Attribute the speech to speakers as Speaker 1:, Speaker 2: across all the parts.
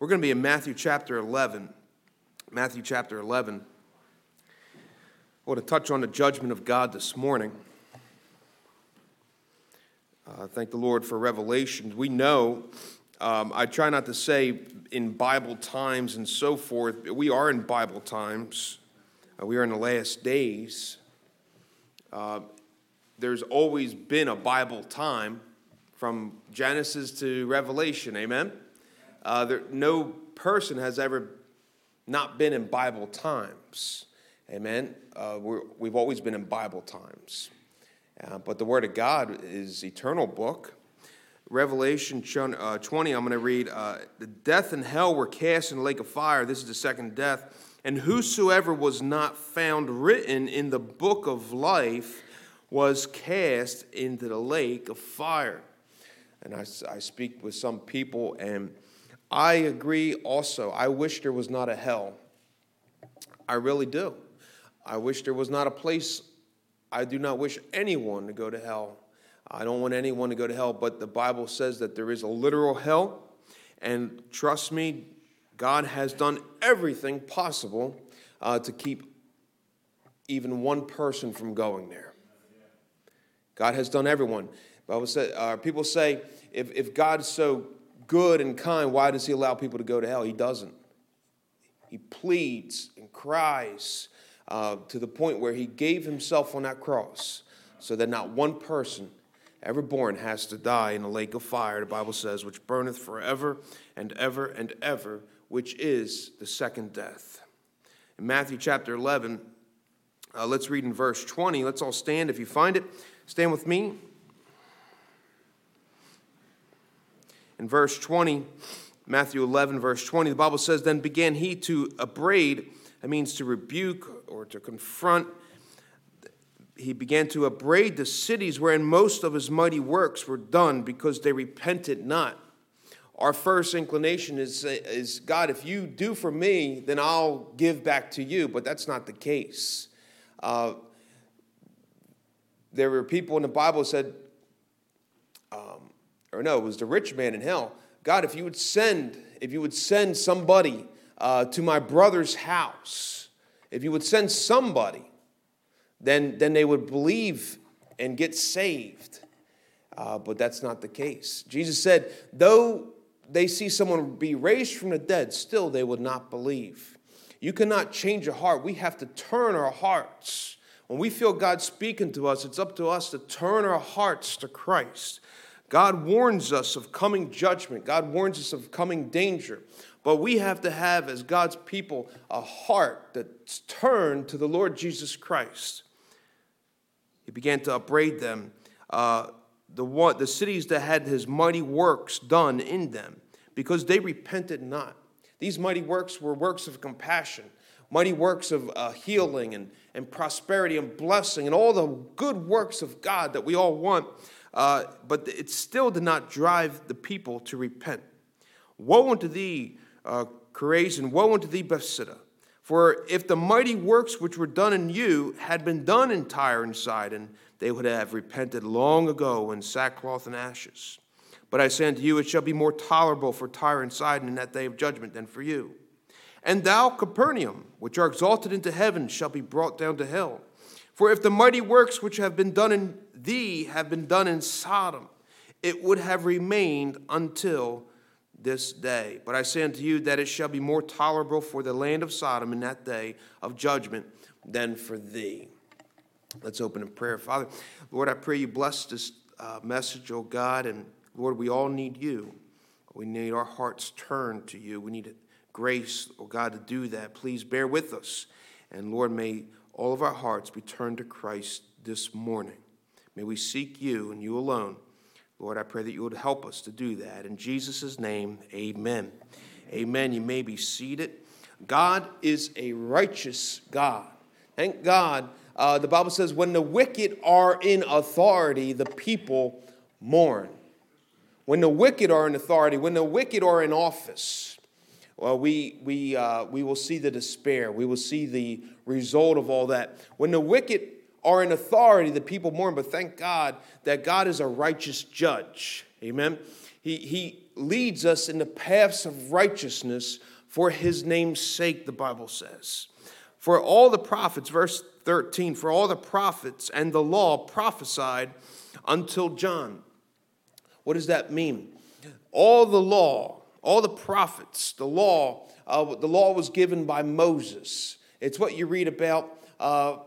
Speaker 1: We're going to be in Matthew chapter 11. Matthew chapter 11. I want to touch on the judgment of God this morning. Uh, thank the Lord for revelation. We know, um, I try not to say in Bible times and so forth, we are in Bible times. Uh, we are in the last days. Uh, there's always been a Bible time from Genesis to Revelation, amen? Uh, there, no person has ever not been in Bible times, amen? Uh, we have always been in Bible times. Uh, but the Word of God is eternal book. Revelation uh, 20, I'm going to read uh, The death and hell were cast in the lake of fire. This is the second death. And whosoever was not found written in the book of life was cast into the lake of fire. And I, I speak with some people, and I agree also. I wish there was not a hell. I really do. I wish there was not a place I do not wish anyone to go to hell. I don't want anyone to go to hell, but the Bible says that there is a literal hell. And trust me, God has done everything possible uh, to keep even one person from going there. God has done everyone. Bible said, uh, people say, if, if God so good and kind, why does He allow people to go to hell? He doesn't. He pleads and cries uh, to the point where he gave himself on that cross so that not one person ever born has to die in a lake of fire, the Bible says, which burneth forever and ever and ever, which is the second death. In Matthew chapter 11, uh, let's read in verse 20. Let's all stand if you find it. Stand with me. In verse 20, Matthew 11, verse 20, the Bible says, Then began he to upbraid, that means to rebuke or to confront. He began to upbraid the cities wherein most of his mighty works were done because they repented not. Our first inclination is, is God, if you do for me, then I'll give back to you. But that's not the case. Uh, there were people in the Bible said, um, or no, it was the rich man in hell. God, if you would send, if you would send somebody uh, to my brother's house, if you would send somebody, then, then they would believe and get saved. Uh, but that's not the case. Jesus said, though they see someone be raised from the dead, still they would not believe. You cannot change a heart. We have to turn our hearts. When we feel God speaking to us, it's up to us to turn our hearts to Christ. God warns us of coming judgment, God warns us of coming danger. But we have to have, as God's people, a heart that's turned to the Lord Jesus Christ. He began to upbraid them, uh, the, one, the cities that had his mighty works done in them, because they repented not. These mighty works were works of compassion, mighty works of uh, healing and, and prosperity and blessing, and all the good works of God that we all want. Uh, but it still did not drive the people to repent. Woe unto thee, uh, Chorazin, woe unto thee, Bethsaida! For if the mighty works which were done in you had been done in Tyre and Sidon, they would have repented long ago in sackcloth and ashes. But I say unto you, it shall be more tolerable for Tyre and Sidon in that day of judgment than for you. And thou, Capernaum, which are exalted into heaven, shall be brought down to hell. For if the mighty works which have been done in thee have been done in Sodom, it would have remained until this day. But I say unto you that it shall be more tolerable for the land of Sodom in that day of judgment than for thee. Let's open in prayer. Father, Lord, I pray you bless this uh, message, oh God, and Lord, we all need you. We need our hearts turned to you. We need grace, oh God, to do that. Please bear with us. And Lord, may all of our hearts be turned to Christ this morning. May we seek you and you alone. Lord, I pray that you would help us to do that. In Jesus' name, amen. Amen. You may be seated. God is a righteous God. Thank God. Uh, the Bible says, when the wicked are in authority, the people mourn. When the wicked are in authority, when the wicked are in office, well, we, we, uh, we will see the despair. We will see the result of all that. When the wicked are in authority, the people mourn, but thank God that God is a righteous judge. Amen. He, he leads us in the paths of righteousness for his name's sake, the Bible says. For all the prophets, verse 13, for all the prophets and the law prophesied until John. What does that mean? All the law, all the prophets, the law, uh, the law was given by Moses. It's what you read about uh,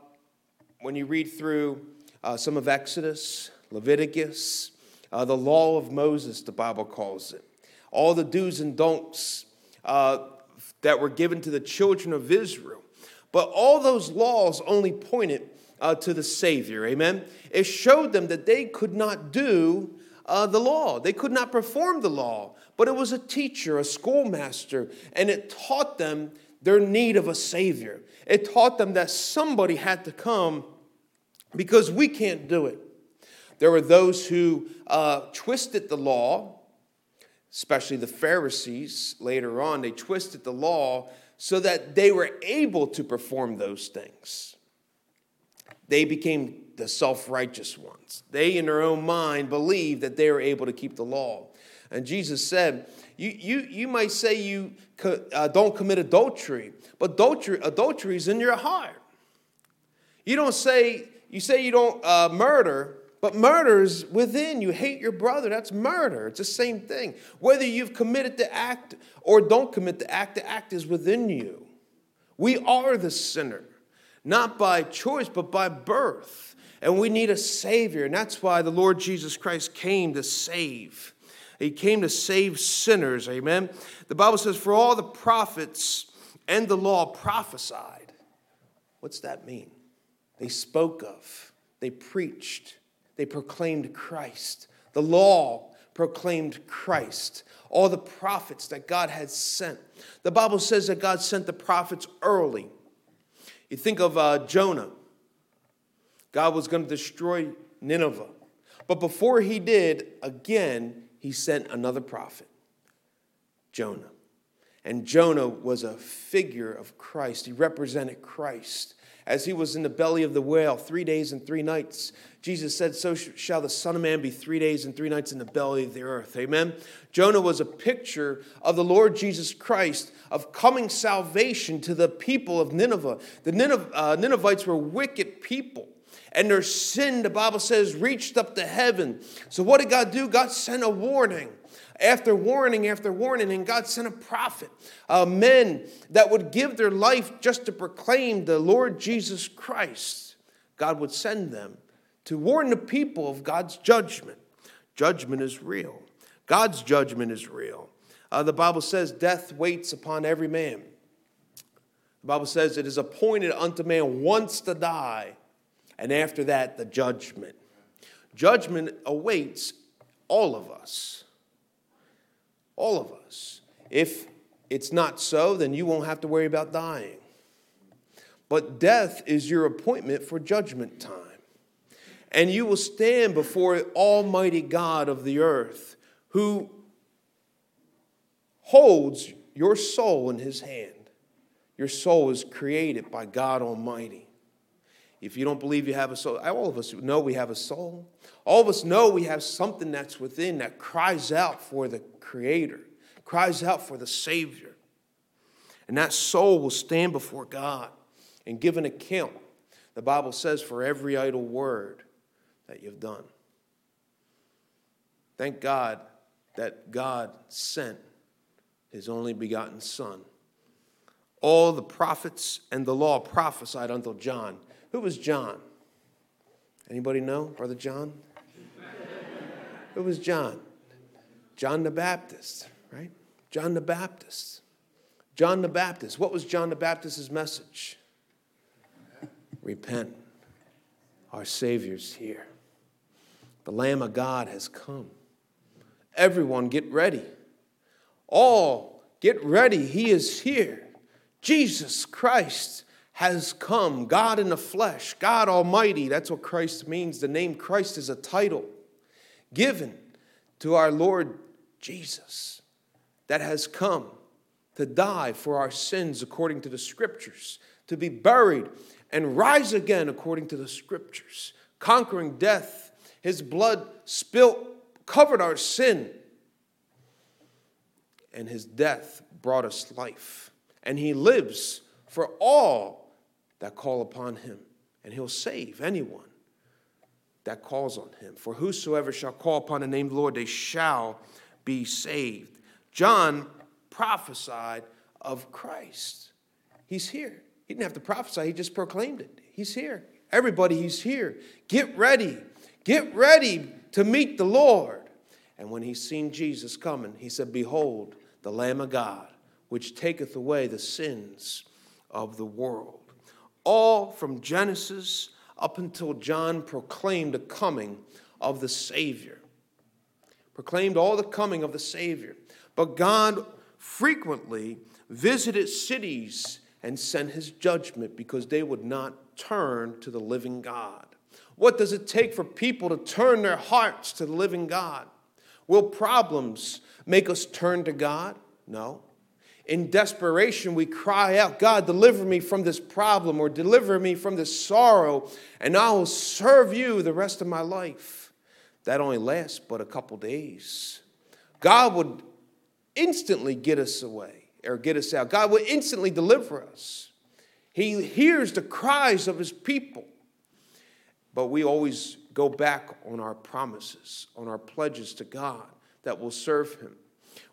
Speaker 1: when you read through uh, some of Exodus, Leviticus, uh, the law of Moses, the Bible calls it. All the do's and don'ts uh, that were given to the children of Israel. But all those laws only pointed uh, to the Savior, amen? It showed them that they could not do uh, the law, they could not perform the law, but it was a teacher, a schoolmaster, and it taught them their need of a Savior. It taught them that somebody had to come because we can't do it. There were those who uh, twisted the law, especially the Pharisees later on. They twisted the law so that they were able to perform those things. They became the self righteous ones. They, in their own mind, believed that they were able to keep the law. And Jesus said, You, you, you might say you uh, don't commit adultery, but adultery, adultery is in your heart. You don't say, you say you don't uh, murder, but murder is within. You hate your brother. That's murder. It's the same thing. Whether you've committed the act or don't commit the act, the act is within you. We are the sinner, not by choice, but by birth. And we need a Savior. And that's why the Lord Jesus Christ came to save. He came to save sinners. Amen. The Bible says, For all the prophets and the law prophesied. What's that mean? They spoke of, they preached, they proclaimed Christ. The law proclaimed Christ. All the prophets that God had sent. The Bible says that God sent the prophets early. You think of uh, Jonah. God was going to destroy Nineveh. But before he did, again, he sent another prophet, Jonah. And Jonah was a figure of Christ. He represented Christ as he was in the belly of the whale three days and three nights. Jesus said, So shall the Son of Man be three days and three nights in the belly of the earth. Amen. Jonah was a picture of the Lord Jesus Christ, of coming salvation to the people of Nineveh. The uh, Ninevites were wicked people and their sin, the Bible says, reached up to heaven. So, what did God do? God sent a warning after warning after warning, and God sent a prophet, uh, men that would give their life just to proclaim the Lord Jesus Christ. God would send them to warn the people of God's judgment. Judgment is real, God's judgment is real. Uh, the Bible says, Death waits upon every man. The Bible says, It is appointed unto man once to die, and after that, the judgment. Judgment awaits all of us. All of us. If it's not so, then you won't have to worry about dying. But death is your appointment for judgment time. And you will stand before Almighty God of the earth, who holds your soul in his hand. Your soul is created by God Almighty. If you don't believe you have a soul, all of us know we have a soul. All of us know we have something that's within that cries out for the Creator, cries out for the Savior. And that soul will stand before God and give an account, the Bible says, for every idle word that you've done. Thank God that God sent his only begotten Son. All the prophets and the law prophesied until John. Who was John? Anybody know, Brother John? Who was John? John the Baptist, right? John the Baptist. John the Baptist. What was John the Baptist's message? Repent. Our Savior's here. The Lamb of God has come. Everyone, get ready. All, get ready. He is here. Jesus Christ has come. God in the flesh, God Almighty. That's what Christ means. The name Christ is a title given to our Lord Jesus that has come to die for our sins according to the scriptures, to be buried and rise again according to the scriptures, conquering death. His blood spilt, covered our sin, and his death brought us life. And he lives for all that call upon him, and he'll save anyone that calls on him. For whosoever shall call upon the name of the Lord, they shall be saved. John prophesied of Christ. He's here. He didn't have to prophesy, he just proclaimed it. He's here. Everybody, he's here. Get ready. Get ready to meet the Lord. And when he seen Jesus coming, he said, Behold, the Lamb of God, which taketh away the sins of the world. All from Genesis up until John proclaimed the coming of the Savior. Proclaimed all the coming of the Savior. But God frequently visited cities and sent his judgment because they would not turn to the living God. What does it take for people to turn their hearts to the living God? Will problems make us turn to God? No. In desperation, we cry out, God, deliver me from this problem or deliver me from this sorrow, and I will serve you the rest of my life. That only lasts but a couple days. God would instantly get us away or get us out. God would instantly deliver us. He hears the cries of his people. But we always go back on our promises, on our pledges to God that will serve Him.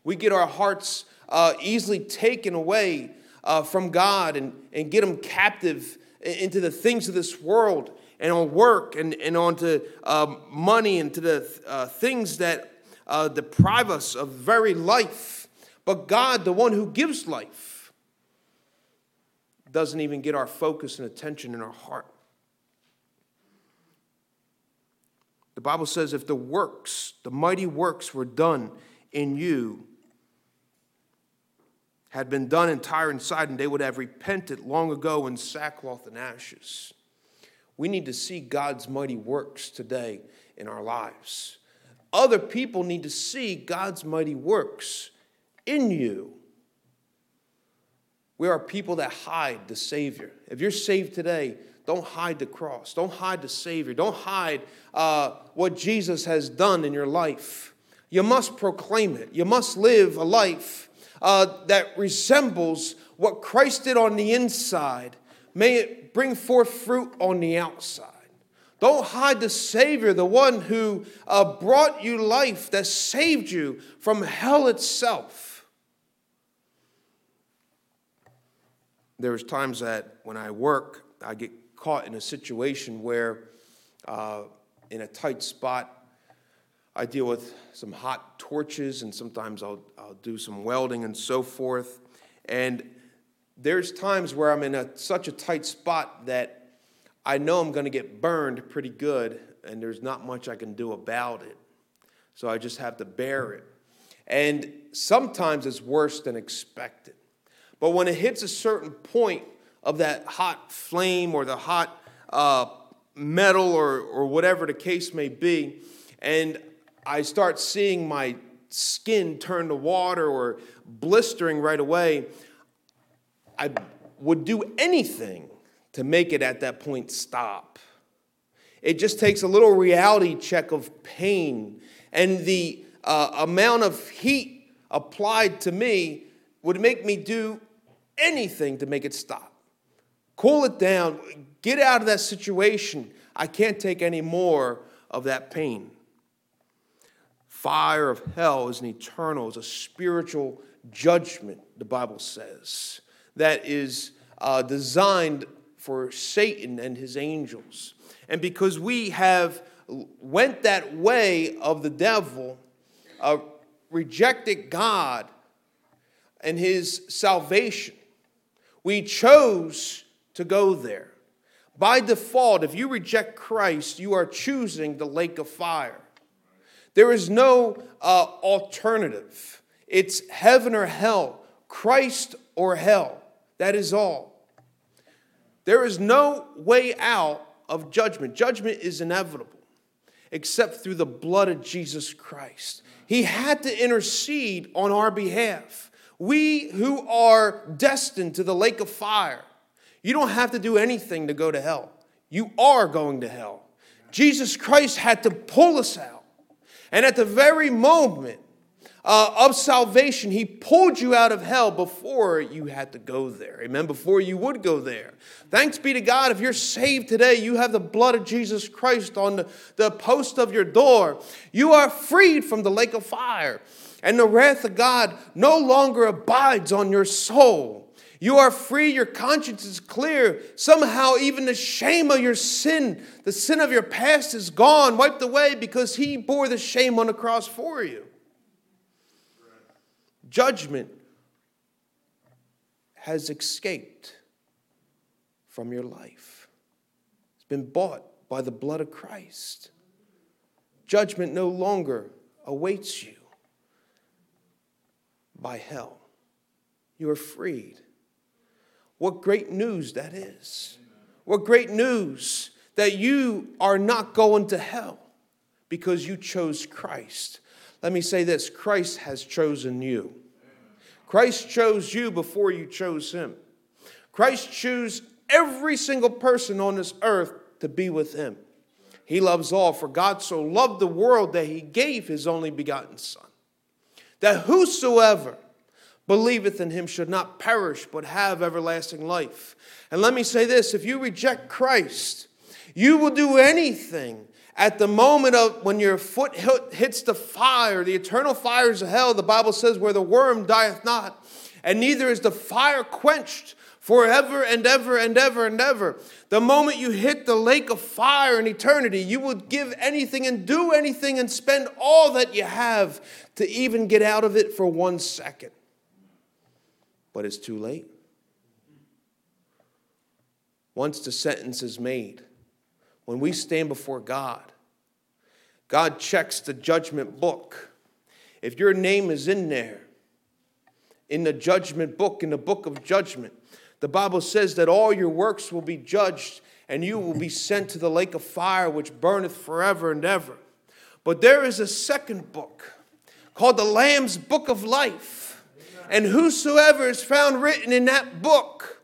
Speaker 1: We get our hearts uh, easily taken away uh, from God and, and get them captive into the things of this world and on work and, and onto um, money and to the uh, things that uh, deprive us of very life. But God, the one who gives life, doesn't even get our focus and attention in our heart. The Bible says, if the works, the mighty works were done in you, had been done in Tyre and Sidon, they would have repented long ago in sackcloth and ashes. We need to see God's mighty works today in our lives. Other people need to see God's mighty works in you. We are people that hide the Savior. If you're saved today, don't hide the cross. Don't hide the Savior. Don't hide uh, what Jesus has done in your life. You must proclaim it. You must live a life uh, that resembles what Christ did on the inside. May it bring forth fruit on the outside. Don't hide the Savior, the one who uh, brought you life, that saved you from hell itself. There's times that when I work, I get caught in a situation where, uh, in a tight spot, I deal with some hot torches, and sometimes I'll, I'll do some welding and so forth. And there's times where I'm in a, such a tight spot that I know I'm going to get burned pretty good, and there's not much I can do about it. So I just have to bear it. And sometimes it's worse than expected. But when it hits a certain point of that hot flame or the hot uh, metal or, or whatever the case may be, and I start seeing my skin turn to water or blistering right away, I would do anything to make it at that point stop. It just takes a little reality check of pain, and the uh, amount of heat applied to me would make me do anything to make it stop. Cool it down. Get out of that situation. I can't take any more of that pain. Fire of hell is an eternal, is a spiritual judgment, the Bible says, that is uh, designed for Satan and his angels. And because we have went that way of the devil, uh, rejected God and his salvation, we chose to go there. By default, if you reject Christ, you are choosing the lake of fire. There is no uh, alternative. It's heaven or hell, Christ or hell. That is all. There is no way out of judgment. Judgment is inevitable except through the blood of Jesus Christ. He had to intercede on our behalf. We who are destined to the lake of fire you don't have to do anything to go to hell. You are going to hell. Jesus Christ had to pull us out. And at the very moment uh, of salvation. He pulled you out of hell before you had to go there. Amen. Before you would go there. Thanks be to God. If you're saved today, you have the blood of Jesus Christ on the, the post of your door. You are freed from the lake of fire. And the wrath of God no longer abides on your soul. You are free, your conscience is clear. Somehow, even the shame of your sin, the sin of your past is gone, wiped away because He bore the shame on the cross for you judgment has escaped from your life. It's been bought by the blood of Christ. Judgment no longer awaits you by hell. You are freed. What great news that is. What great news that you are not going to hell because you chose Christ. Let me say this Christ has chosen you. Christ chose you before you chose him. Christ chose every single person on this earth to be with him. He loves all, for God so loved the world that he gave his only begotten Son, that whosoever believeth in him should not perish but have everlasting life. And let me say this if you reject Christ, you will do anything at the moment of when your foot hits the fire, the eternal fires of hell, the Bible says, where the worm dieth not, and neither is the fire quenched forever and ever and ever and ever. The moment you hit the lake of fire in eternity, you would give anything and do anything and spend all that you have to even get out of it for one second. But it's too late. Once the sentence is made, when we stand before God, God checks the judgment book. If your name is in there, in the judgment book, in the book of judgment, the Bible says that all your works will be judged and you will be sent to the lake of fire which burneth forever and ever. But there is a second book called the Lamb's Book of Life. And whosoever is found written in that book,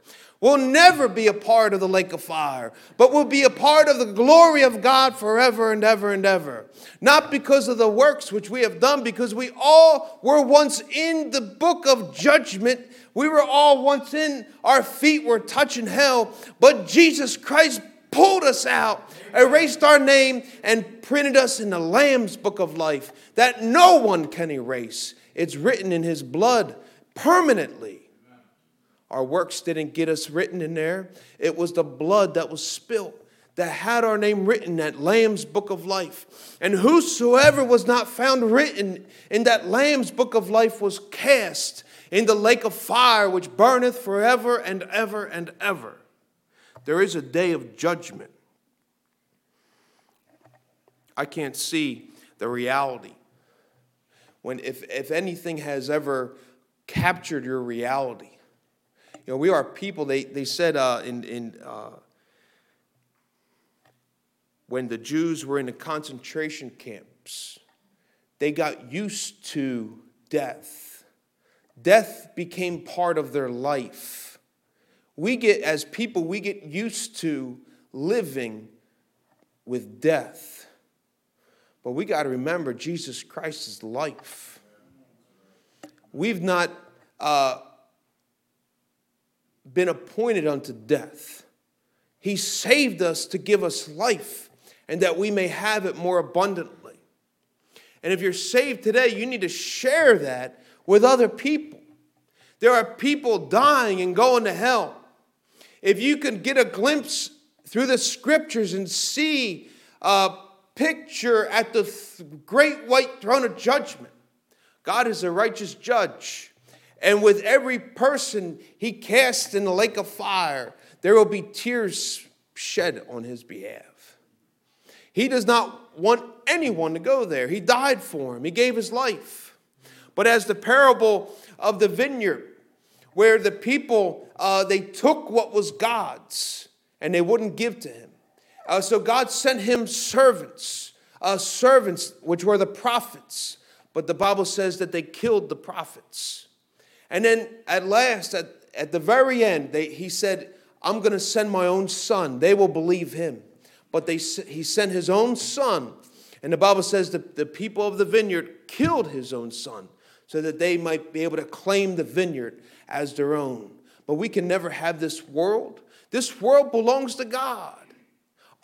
Speaker 1: will never be a part of the lake of fire, but will be a part of the glory of God forever and ever and ever. Not because of the works which we have done, because we all were once in the book of judgment. We were all once in, our feet were touching hell, but Jesus Christ pulled us out, erased our name, and printed us in the Lamb's book of life that no one can erase. It's written in his blood permanently. Our works didn't get us written in there. It was the blood that was spilt that had our name written that Lamb's book of life. And whosoever was not found written in that Lamb's book of life was cast in the lake of fire, which burneth forever and ever and ever. There is a day of judgment. I can't see the reality. When, if, if anything has ever captured your reality, you know, we are people, they, they said uh, in, in uh, when the Jews were in the concentration camps, they got used to death. Death became part of their life. We get, as people, we get used to living with death. But we got to remember Jesus Christ's life. We've not uh, been appointed unto death. He saved us to give us life and that we may have it more abundantly. And if you're saved today, you need to share that with other people. There are people dying and going to hell. If you can get a glimpse through the scriptures and see a picture at the great white throne of judgment, God is a righteous judge. And with every person he casts in the lake of fire, there will be tears shed on his behalf. He does not want anyone to go there. He died for him, he gave his life. But as the parable of the vineyard, where the people uh, they took what was God's and they wouldn't give to him. Uh, so God sent him servants, uh, servants which were the prophets. But the Bible says that they killed the prophets. And then at last, at, at the very end, they, he said, I'm going to send my own son. They will believe him. But they, he sent his own son. And the Bible says that the people of the vineyard killed his own son so that they might be able to claim the vineyard as their own. But we can never have this world. This world belongs to God.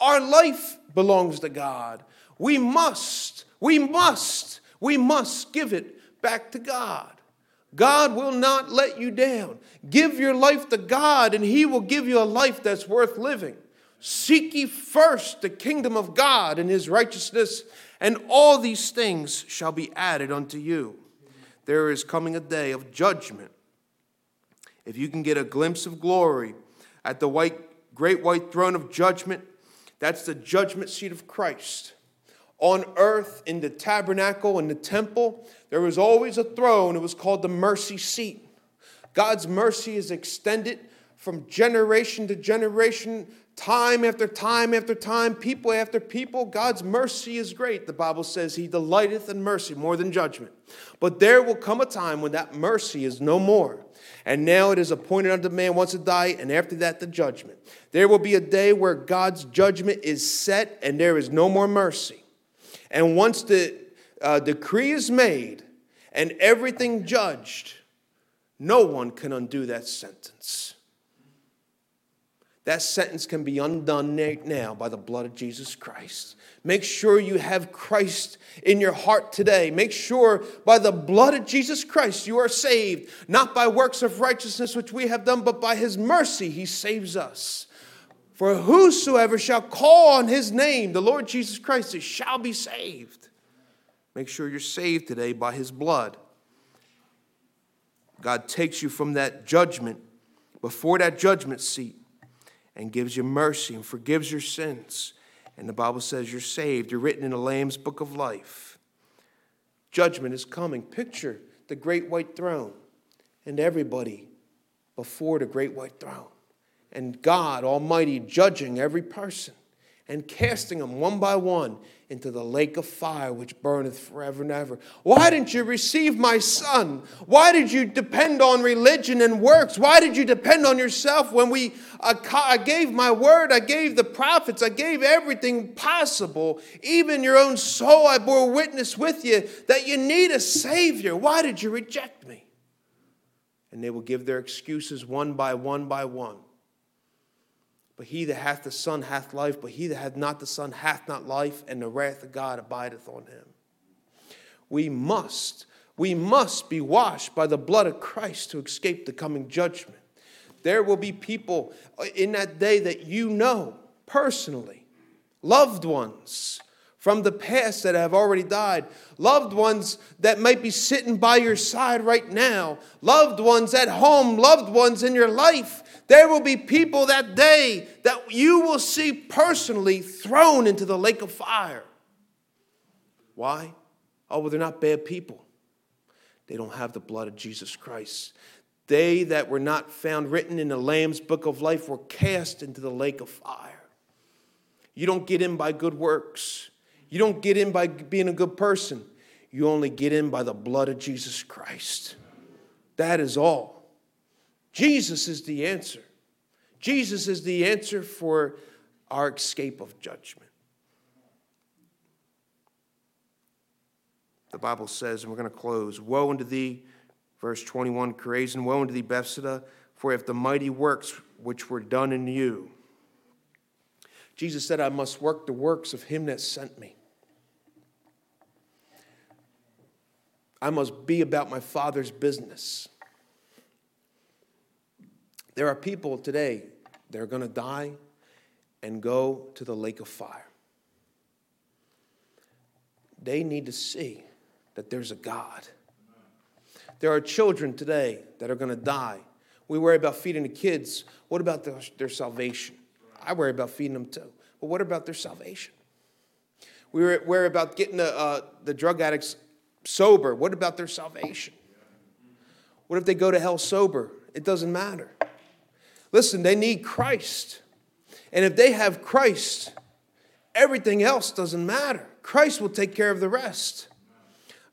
Speaker 1: Our life belongs to God. We must, we must, we must give it back to God. God will not let you down. Give your life to God, and He will give you a life that's worth living. Seek ye first the kingdom of God and His righteousness, and all these things shall be added unto you. There is coming a day of judgment. If you can get a glimpse of glory at the white, great white throne of judgment, that's the judgment seat of Christ. On earth, in the tabernacle, in the temple, there was always a throne. It was called the mercy seat. God's mercy is extended from generation to generation, time after time after time, people after people. God's mercy is great. The Bible says he delighteth in mercy more than judgment. But there will come a time when that mercy is no more. And now it is appointed unto man once to die, and after that, the judgment. There will be a day where God's judgment is set, and there is no more mercy. And once the uh, decree is made and everything judged, no one can undo that sentence. That sentence can be undone now by the blood of Jesus Christ. Make sure you have Christ in your heart today. Make sure by the blood of Jesus Christ you are saved, not by works of righteousness which we have done, but by his mercy he saves us. For whosoever shall call on his name, the Lord Jesus Christ, shall be saved. Make sure you're saved today by his blood. God takes you from that judgment, before that judgment seat, and gives you mercy and forgives your sins. And the Bible says you're saved. You're written in the Lamb's book of life. Judgment is coming. Picture the great white throne and everybody before the great white throne. And God Almighty judging every person and casting them one by one into the lake of fire which burneth forever and ever. Why didn't you receive my son? Why did you depend on religion and works? Why did you depend on yourself when we uh, I gave my word, I gave the prophets, I gave everything possible, even your own soul I bore witness with you that you need a savior. Why did you reject me? And they will give their excuses one by one by one. But he that hath the Son hath life, but he that hath not the Son hath not life, and the wrath of God abideth on him. We must, we must be washed by the blood of Christ to escape the coming judgment. There will be people in that day that you know personally, loved ones from the past that have already died, loved ones that might be sitting by your side right now, loved ones at home, loved ones in your life there will be people that day that you will see personally thrown into the lake of fire. Why? Oh, well, they're not bad people. They don't have the blood of Jesus Christ. They that were not found written in the Lamb's book of life were cast into the lake of fire. You don't get in by good works, you don't get in by being a good person. You only get in by the blood of Jesus Christ. That is all. Jesus is the answer. Jesus is the answer for our escape of judgment. The Bible says, and we're going to close Woe unto thee, verse 21, Chorazin, woe unto thee, Bethsaida, for if the mighty works which were done in you, Jesus said, I must work the works of him that sent me. I must be about my Father's business. There are people today that are going to die and go to the lake of fire. They need to see that there's a God. There are children today that are going to die. We worry about feeding the kids. What about their, their salvation? I worry about feeding them too. But what about their salvation? We worry about getting the, uh, the drug addicts sober. What about their salvation? What if they go to hell sober? It doesn't matter. Listen, they need Christ. And if they have Christ, everything else doesn't matter. Christ will take care of the rest.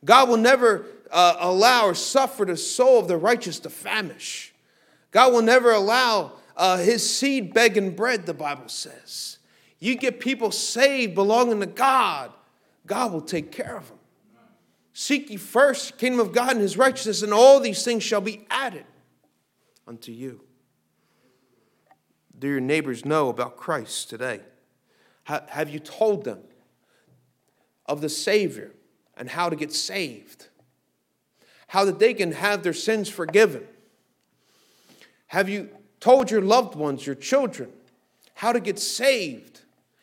Speaker 1: God will never uh, allow or suffer the soul of the righteous to famish. God will never allow uh, his seed begging bread, the Bible says. You get people saved belonging to God, God will take care of them. Seek ye first kingdom of God and his righteousness, and all these things shall be added unto you. Do your neighbors know about Christ today? Have you told them of the Savior and how to get saved? How that they can have their sins forgiven? Have you told your loved ones, your children, how to get saved?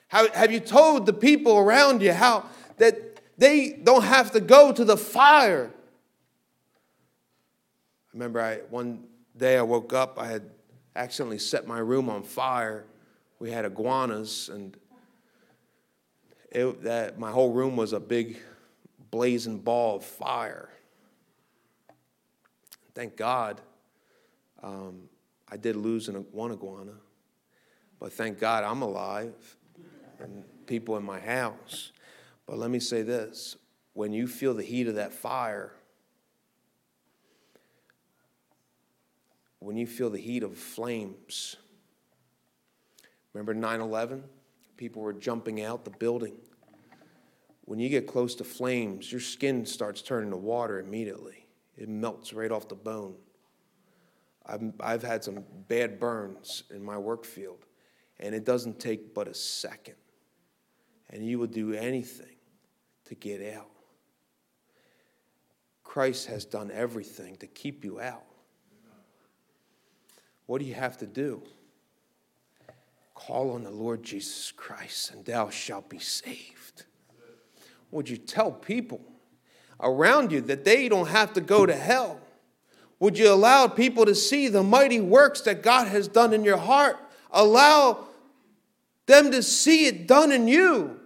Speaker 1: How, have you told the people around you how that they don't have to go to the fire? I remember I, one day I woke up, I had accidentally set my room on fire. We had iguanas, and it, that, my whole room was a big blazing ball of fire. Thank God um, I did lose an, one iguana, but thank God I'm alive and people in my house. But let me say this when you feel the heat of that fire, when you feel the heat of flames. Remember 9 11? People were jumping out the building. When you get close to flames, your skin starts turning to water immediately. It melts right off the bone. I've, I've had some bad burns in my work field, and it doesn't take but a second. And you would do anything to get out. Christ has done everything to keep you out. What do you have to do? Call on the Lord Jesus Christ, and thou shalt be saved. Would you tell people around you that they don't have to go to hell? Would you allow people to see the mighty works that God has done in your heart? Allow them to see it done in you.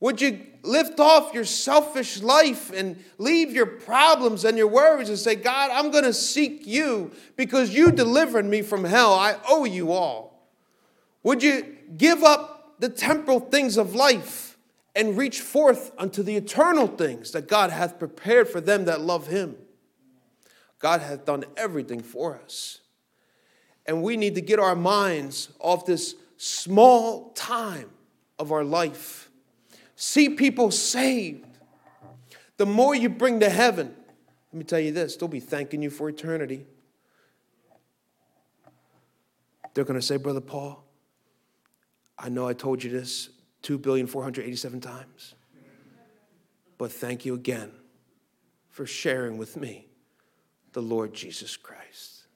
Speaker 1: Would you lift off your selfish life and leave your problems and your worries and say, God, I'm going to seek you because you delivered me from hell. I owe you all. Would you give up the temporal things of life and reach forth unto the eternal things that God hath prepared for them that love him? God hath done everything for us. And we need to get our minds off this small time of our life see people saved. The more you bring to heaven, let me tell you this, they'll be thanking you for eternity. They're going to say, Brother Paul, I know I told you this 2,487 times, but thank you again for sharing with me the Lord Jesus Christ.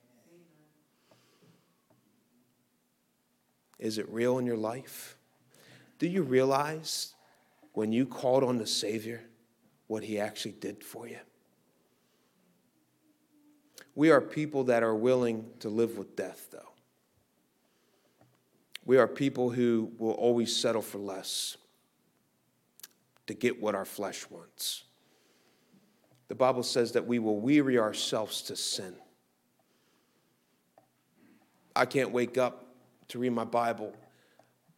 Speaker 1: Is it real in your life? Do you realize when you called on the Savior, what He actually did for you. We are people that are willing to live with death, though. We are people who will always settle for less to get what our flesh wants. The Bible says that we will weary ourselves to sin. I can't wake up to read my Bible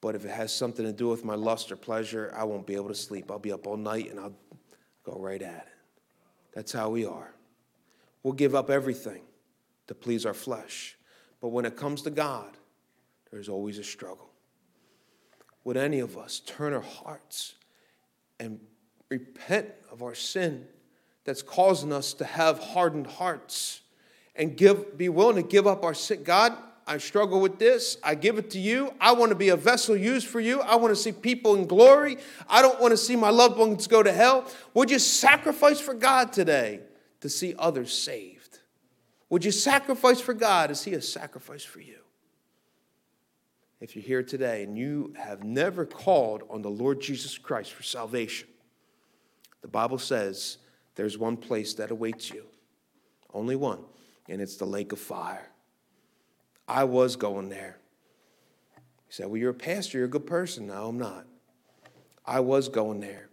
Speaker 1: but if it has something to do with my lust or pleasure, I won't be able to sleep. I'll be up all night and I'll go right at it. That's how we are. We'll give up everything to please our flesh. But when it comes to God, there's always a struggle. Would any of us turn our hearts and repent of our sin that's causing us to have hardened hearts and give, be willing to give up our sin? God, I struggle with this. I give it to you. I want to be a vessel used for you. I want to see people in glory. I don't want to see my loved ones go to hell. Would you sacrifice for God today to see others saved? Would you sacrifice for God to see a sacrifice for you? If you're here today and you have never called on the Lord Jesus Christ for salvation, the Bible says there's one place that awaits you, only one, and it's the lake of fire. I was going there. He said, Well, you're a pastor, you're a good person. No, I'm not. I was going there,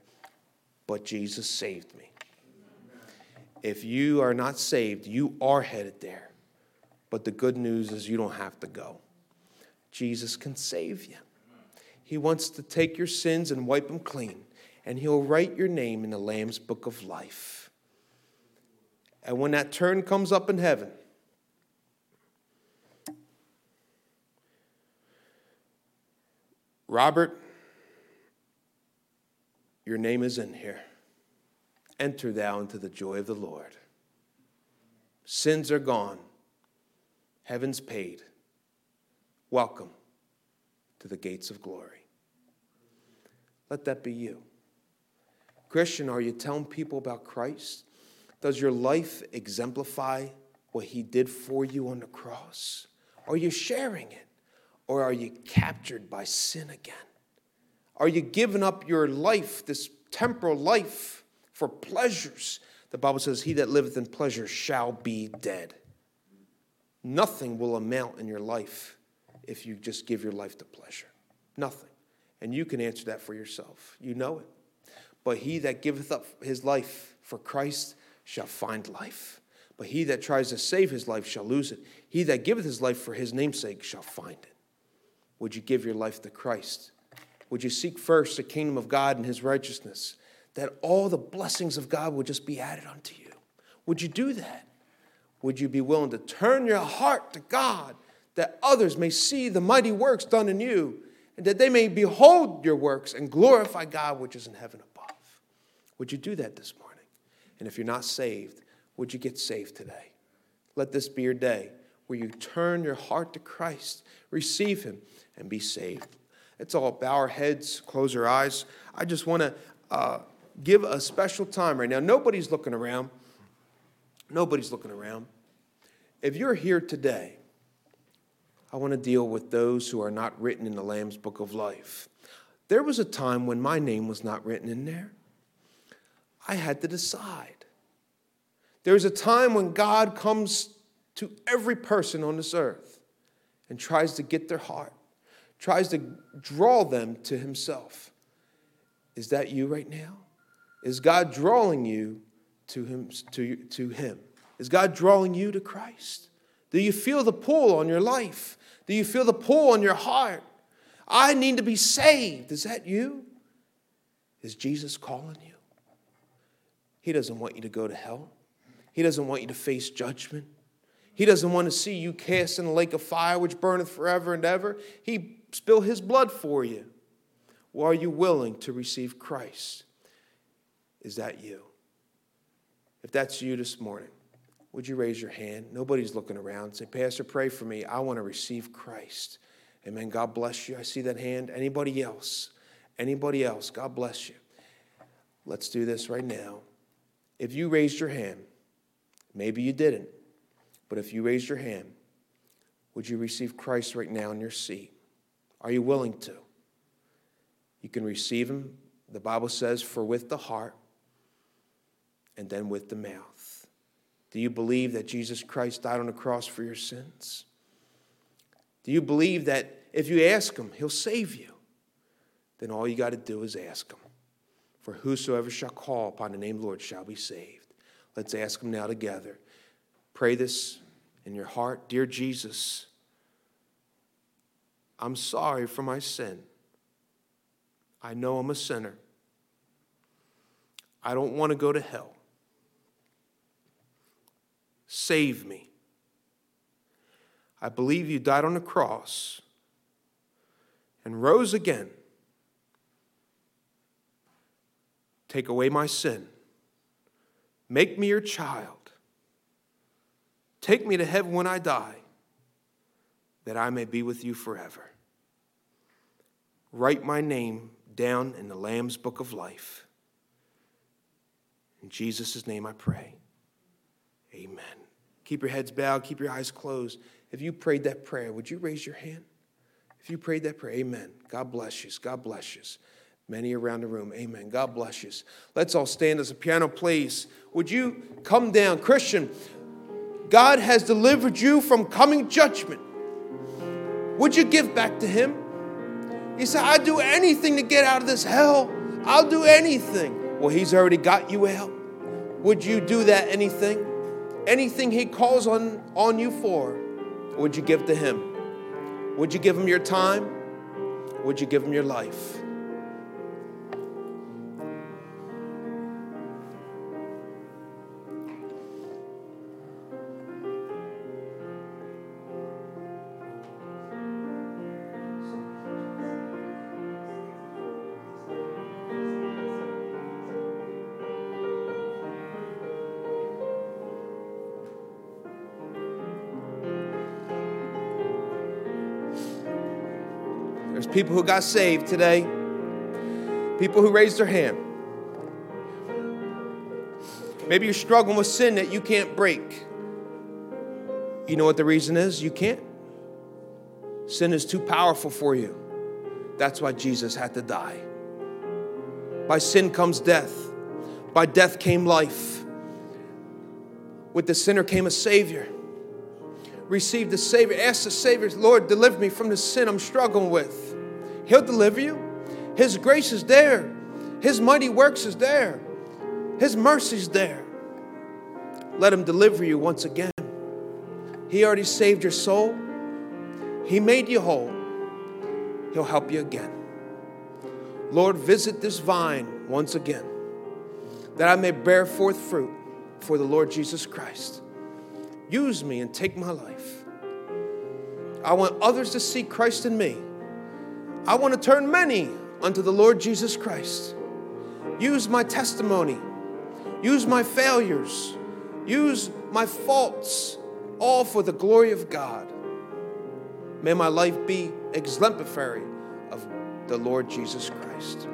Speaker 1: but Jesus saved me. If you are not saved, you are headed there. But the good news is you don't have to go. Jesus can save you. He wants to take your sins and wipe them clean, and He'll write your name in the Lamb's book of life. And when that turn comes up in heaven, Robert, your name is in here. enter thou into the joy of the Lord. Sins are gone, heaven's paid. Welcome to the gates of glory. Let that be you. Christian, are you telling people about Christ? Does your life exemplify what he did for you on the cross? Are you sharing it? Or are you captured by sin again? Are you giving up your life, this temporal life, for pleasures? The Bible says, He that liveth in pleasure shall be dead. Nothing will amount in your life if you just give your life to pleasure. Nothing. And you can answer that for yourself. You know it. But he that giveth up his life for Christ shall find life. But he that tries to save his life shall lose it. He that giveth his life for his name's shall find it. Would you give your life to Christ? Would you seek first the kingdom of God and his righteousness? That all the blessings of God would just be added unto you. Would you do that? Would you be willing to turn your heart to God that others may see the mighty works done in you and that they may behold your works and glorify God which is in heaven above? Would you do that this morning? And if you're not saved, would you get saved today? Let this be your day where you turn your heart to Christ, receive Him, and be saved. It's all bow our heads, close our eyes. I just want to uh, give a special time right now. Nobody's looking around. Nobody's looking around. If you're here today, I want to deal with those who are not written in the Lamb's book of life. There was a time when my name was not written in there. I had to decide. There's a time when God comes to every person on this earth and tries to get their heart tries to draw them to himself. Is that you right now? Is God drawing you to him, to, to him? Is God drawing you to Christ? Do you feel the pull on your life? Do you feel the pull on your heart? I need to be saved. Is that you? Is Jesus calling you? He doesn't want you to go to hell. He doesn't want you to face judgment. He doesn't want to see you cast in the lake of fire which burneth forever and ever. He spill his blood for you? Or are you willing to receive Christ? Is that you? If that's you this morning, would you raise your hand? Nobody's looking around. Say, Pastor, pray for me. I want to receive Christ. Amen. God bless you. I see that hand. Anybody else? Anybody else? God bless you. Let's do this right now. If you raised your hand, maybe you didn't, but if you raised your hand, would you receive Christ right now in your seat? Are you willing to? You can receive Him, the Bible says, for with the heart and then with the mouth. Do you believe that Jesus Christ died on the cross for your sins? Do you believe that if you ask Him, He'll save you? Then all you got to do is ask Him. For whosoever shall call upon the name of the Lord shall be saved. Let's ask Him now together. Pray this in your heart. Dear Jesus, I'm sorry for my sin. I know I'm a sinner. I don't want to go to hell. Save me. I believe you died on the cross and rose again. Take away my sin. Make me your child. Take me to heaven when I die that I may be with you forever. Write my name down in the Lamb's book of life. In Jesus' name I pray. Amen. Keep your heads bowed, keep your eyes closed. If you prayed that prayer, would you raise your hand? If you prayed that prayer, amen. God bless you. God bless you. Many around the room, amen. God bless you. Let's all stand as the piano plays. Would you come down? Christian, God has delivered you from coming judgment. Would you give back to Him? He said, I'd do anything to get out of this hell. I'll do anything. Well, He's already got you out. Would you do that anything? Anything He calls on, on you for, would you give to Him? Would you give Him your time? Would you give Him your life? People who got saved today, people who raised their hand. Maybe you're struggling with sin that you can't break. You know what the reason is? You can't. Sin is too powerful for you. That's why Jesus had to die. By sin comes death, by death came life. With the sinner came a Savior. Receive the Savior. Ask the Savior, Lord, deliver me from the sin I'm struggling with. He'll deliver you. His grace is there, His mighty works is there, His mercy's there. Let Him deliver you once again. He already saved your soul, He made you whole. He'll help you again. Lord, visit this vine once again, that I may bear forth fruit for the Lord Jesus Christ. Use me and take my life. I want others to see Christ in me. I want to turn many unto the Lord Jesus Christ. Use my testimony, use my failures, use my faults, all for the glory of God. May my life be exemplary of the Lord Jesus Christ.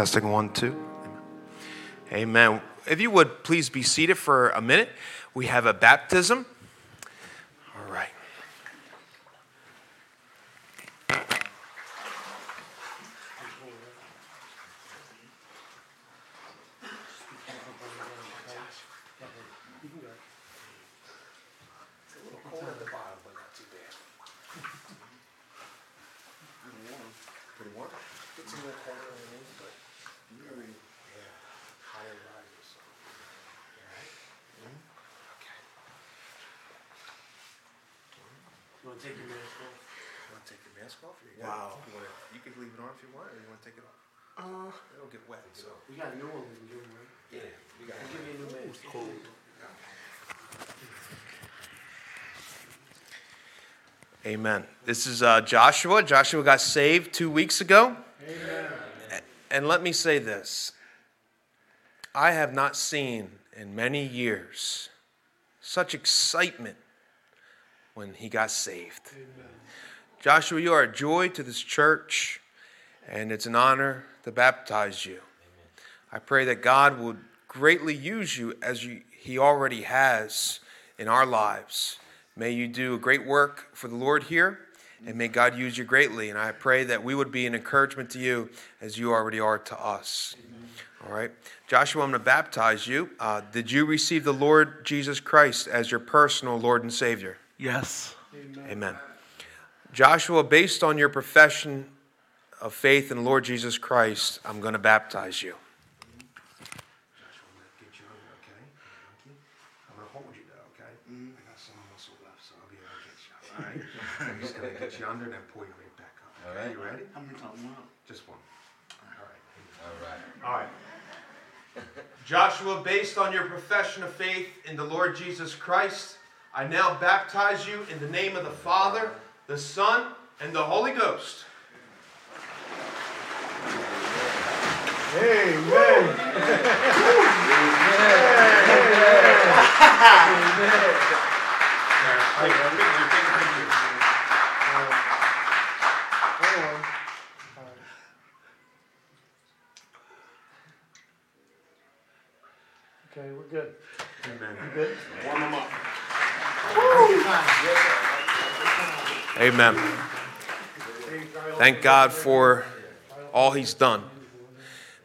Speaker 1: Testing one, two. Amen. If you would please be seated for a minute. We have a baptism. All right. Pretty warm. Get some more cold underneath, but very, yeah, higher rises. All right. Mm, Okay.
Speaker 2: You want to take your mask off?
Speaker 1: You want to take your mask off? Or you
Speaker 2: Wow.
Speaker 1: You, wanna, you can leave it on if you want, or you want to take it off?
Speaker 2: Uh,
Speaker 1: It'll get wet, so.
Speaker 2: we got a new one we can give him, right?
Speaker 1: Yeah, we got
Speaker 2: I'll give you a new mask.
Speaker 1: cold. Amen. This is uh, Joshua. Joshua got saved two weeks ago. Amen. And let me say this I have not seen in many years such excitement when he got saved. Joshua, you are a joy to this church, and it's an honor to baptize you. I pray that God would greatly use you as you, He already has in our lives. May you do a great work for the Lord here, and may God use you greatly. And I pray that we would be an encouragement to you as you already are to us. All right. Joshua, I'm going to baptize you. Uh, did you receive the Lord Jesus Christ as your personal Lord and Savior?
Speaker 2: Yes.
Speaker 1: Amen. Joshua, based on your profession of faith in the Lord Jesus Christ, I'm going to baptize you. Joshua, I'm going to get you under, okay? Thank you. I'm going to hold you though, okay? I got some muscle left, so I'll be able to get you, all right? I'm just going to get you under and then pull you right back up.
Speaker 3: All right.
Speaker 1: You ready?
Speaker 2: How many times? One.
Speaker 1: Just one. All right.
Speaker 3: All right.
Speaker 1: All right. Joshua, based on your profession of faith in the Lord Jesus Christ, I now baptize you in the name of the Father, the Son, and the Holy Ghost.
Speaker 2: Hold on. All right. Okay, we're good.
Speaker 3: Amen.
Speaker 2: You good?
Speaker 3: Warm them up.
Speaker 1: Amen. Thank God for all He's done.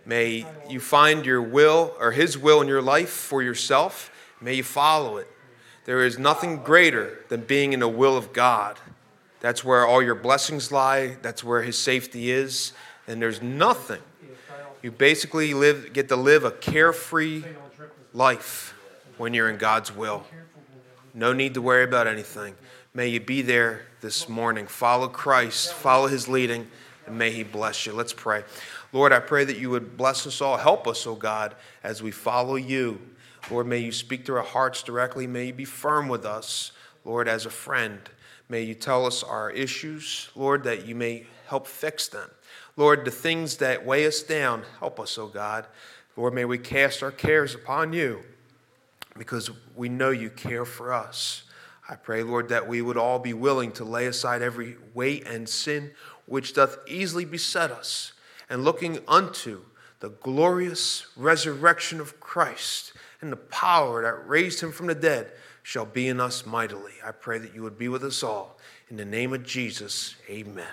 Speaker 1: May you find your will or His will in your life for yourself. May you follow it. There is nothing greater than being in the will of God. That's where all your blessings lie, that's where His safety is. And there's nothing. You basically live, get to live a carefree life when you're in God's will. No need to worry about anything. May you be there this morning. Follow Christ, follow his leading, and may he bless you. Let's pray. Lord, I pray that you would bless us all. Help us, oh God, as we follow you. Lord, may you speak to our hearts directly. May you be firm with us, Lord, as a friend. May you tell us our issues, Lord, that you may help fix them. Lord, the things that weigh us down, help us, oh God. Lord, may we cast our cares upon you because we know you care for us. I pray, Lord, that we would all be willing to lay aside every weight and sin which doth easily beset us, and looking unto the glorious resurrection of Christ and the power that raised him from the dead shall be in us mightily. I pray that you would be with us all. In the name of Jesus, amen.